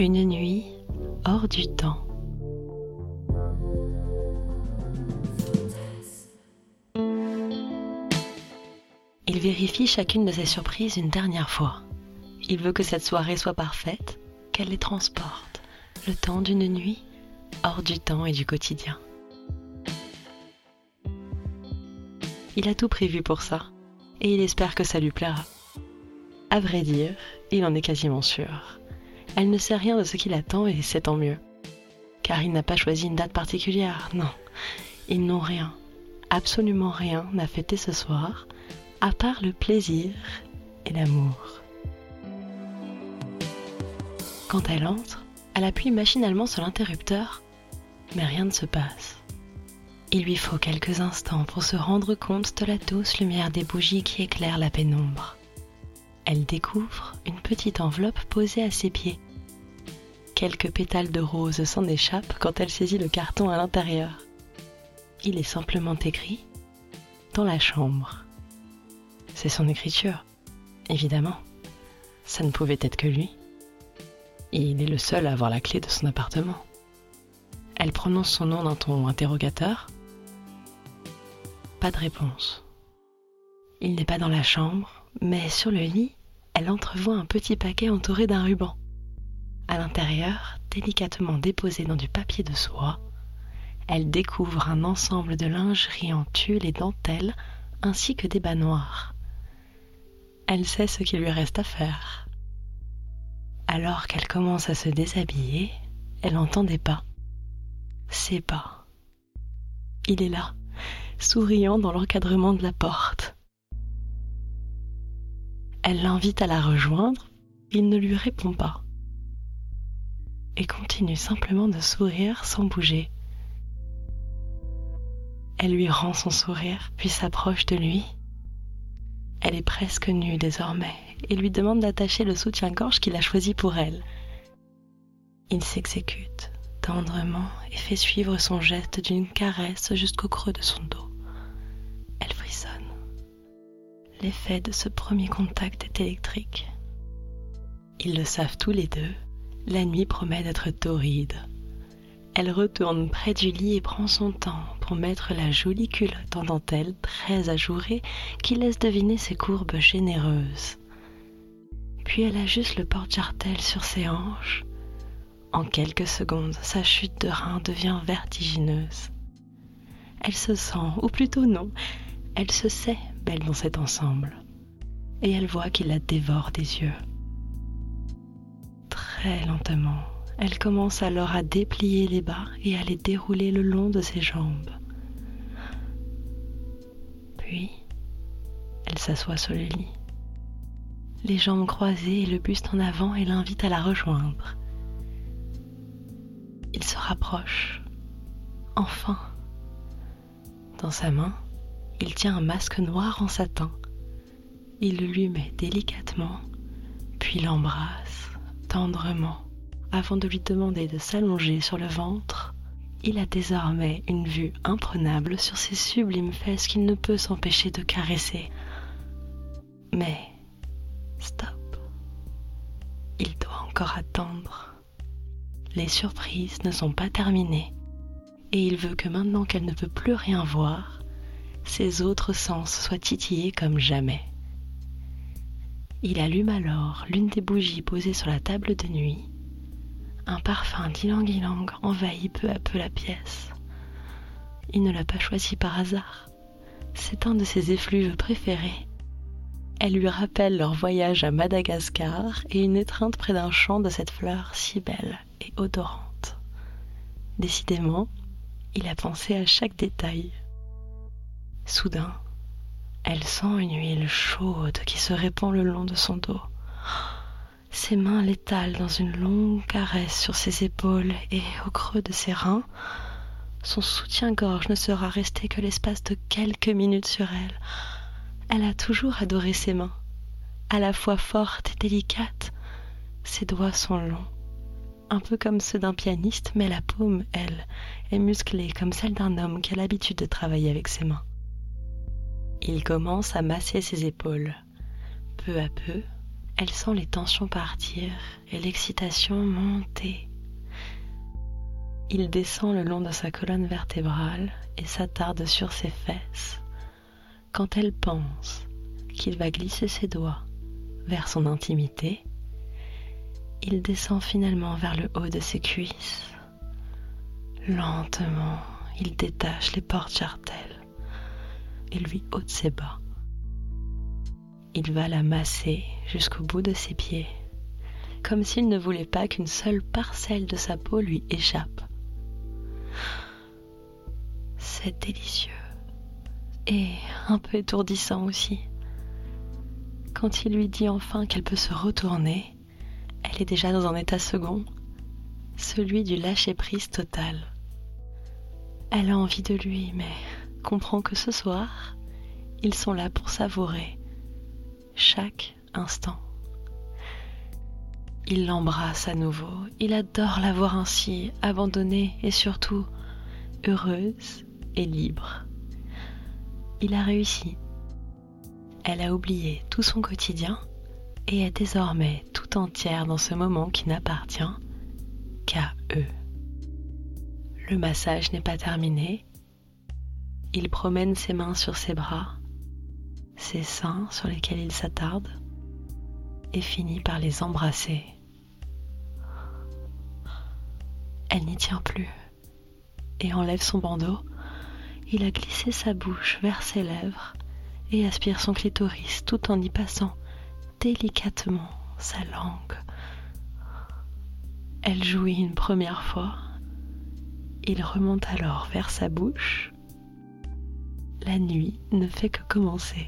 Une nuit hors du temps. Il vérifie chacune de ses surprises une dernière fois. Il veut que cette soirée soit parfaite, qu'elle les transporte, le temps d'une nuit hors du temps et du quotidien. Il a tout prévu pour ça, et il espère que ça lui plaira. À vrai dire, il en est quasiment sûr. Elle ne sait rien de ce qu'il attend et c'est tant mieux. Car il n'a pas choisi une date particulière, non. Ils n'ont rien, absolument rien à fêter ce soir, à part le plaisir et l'amour. Quand elle entre, elle appuie machinalement sur l'interrupteur, mais rien ne se passe. Il lui faut quelques instants pour se rendre compte de la douce lumière des bougies qui éclairent la pénombre. Elle découvre une petite enveloppe posée à ses pieds. Quelques pétales de rose s'en échappent quand elle saisit le carton à l'intérieur. Il est simplement écrit dans la chambre. C'est son écriture, évidemment. Ça ne pouvait être que lui. Il est le seul à avoir la clé de son appartement. Elle prononce son nom d'un ton interrogateur, pas de réponse. Il n'est pas dans la chambre, mais sur le lit, elle entrevoit un petit paquet entouré d'un ruban. À l'intérieur, délicatement déposé dans du papier de soie, elle découvre un ensemble de lingerie en tulle et dentelle, ainsi que des bas noirs. Elle sait ce qu'il lui reste à faire. Alors qu'elle commence à se déshabiller, elle entend des pas. Ses pas. Il est là, souriant dans l'encadrement de la porte. Elle l'invite à la rejoindre, il ne lui répond pas. Et continue simplement de sourire sans bouger. Elle lui rend son sourire, puis s'approche de lui. Elle est presque nue désormais et lui demande d'attacher le soutien-gorge qu'il a choisi pour elle. Il s'exécute tendrement et fait suivre son geste d'une caresse jusqu'au creux de son dos l'effet de ce premier contact est électrique. Ils le savent tous les deux, la nuit promet d'être torride. Elle retourne près du lit et prend son temps pour mettre la jolie culotte en dentelle très ajourée qui laisse deviner ses courbes généreuses. Puis elle ajuste le porte-jartel sur ses hanches. En quelques secondes, sa chute de rein devient vertigineuse. Elle se sent, ou plutôt non, elle se sait dans cet ensemble, et elle voit qu'il la dévore des yeux. Très lentement, elle commence alors à déplier les bas et à les dérouler le long de ses jambes. Puis, elle s'assoit sur le lit, les jambes croisées et le buste en avant et l'invite à la rejoindre. Il se rapproche, enfin. Dans sa main, il tient un masque noir en satin. Il le lui met délicatement, puis l'embrasse tendrement avant de lui demander de s'allonger sur le ventre. Il a désormais une vue imprenable sur ses sublimes fesses qu'il ne peut s'empêcher de caresser. Mais, stop. Il doit encore attendre. Les surprises ne sont pas terminées. Et il veut que maintenant qu'elle ne peut plus rien voir, ses autres sens soient titillés comme jamais. Il allume alors l'une des bougies posées sur la table de nuit. Un parfum d'ylang-ylang envahit peu à peu la pièce. Il ne l'a pas choisi par hasard. C'est un de ses effluves préférés. Elle lui rappelle leur voyage à Madagascar et une étreinte près d'un champ de cette fleur si belle et odorante. Décidément, il a pensé à chaque détail. Soudain, elle sent une huile chaude qui se répand le long de son dos. Ses mains l'étalent dans une longue caresse sur ses épaules et au creux de ses reins. Son soutien-gorge ne sera resté que l'espace de quelques minutes sur elle. Elle a toujours adoré ses mains, à la fois fortes et délicates. Ses doigts sont longs, un peu comme ceux d'un pianiste, mais la paume, elle, est musclée comme celle d'un homme qui a l'habitude de travailler avec ses mains. Il commence à masser ses épaules. Peu à peu, Elle sent les tensions partir et l'excitation monter. Il descend le long de sa colonne vertébrale et s'attarde sur ses fesses. Quand elle pense qu'il va glisser ses doigts vers son intimité, il descend finalement vers le haut de ses cuisses. Lentement, il détache les portes jartelles et lui ôte ses bas. Il va la masser jusqu'au bout de ses pieds, comme s'il ne voulait pas qu'une seule parcelle de sa peau lui échappe. C'est délicieux et un peu étourdissant aussi. Quand il lui dit enfin qu'elle peut se retourner, elle est déjà dans un état second, celui du lâcher-prise total. Elle a envie de lui, mais comprend que ce soir, ils sont là pour savourer chaque instant. Il l'embrasse à nouveau, il adore la voir ainsi, abandonnée et surtout heureuse et libre. Il a réussi. Elle a oublié tout son quotidien et est désormais tout entière dans ce moment qui n'appartient qu'à eux. Le massage n'est pas terminé. Il promène ses mains sur ses bras, ses seins sur lesquels il s'attarde, et finit par les embrasser. Elle n'y tient plus et enlève son bandeau. Il a glissé sa bouche vers ses lèvres et aspire son clitoris tout en y passant délicatement sa langue. Elle jouit une première fois. Il remonte alors vers sa bouche. La nuit ne fait que commencer.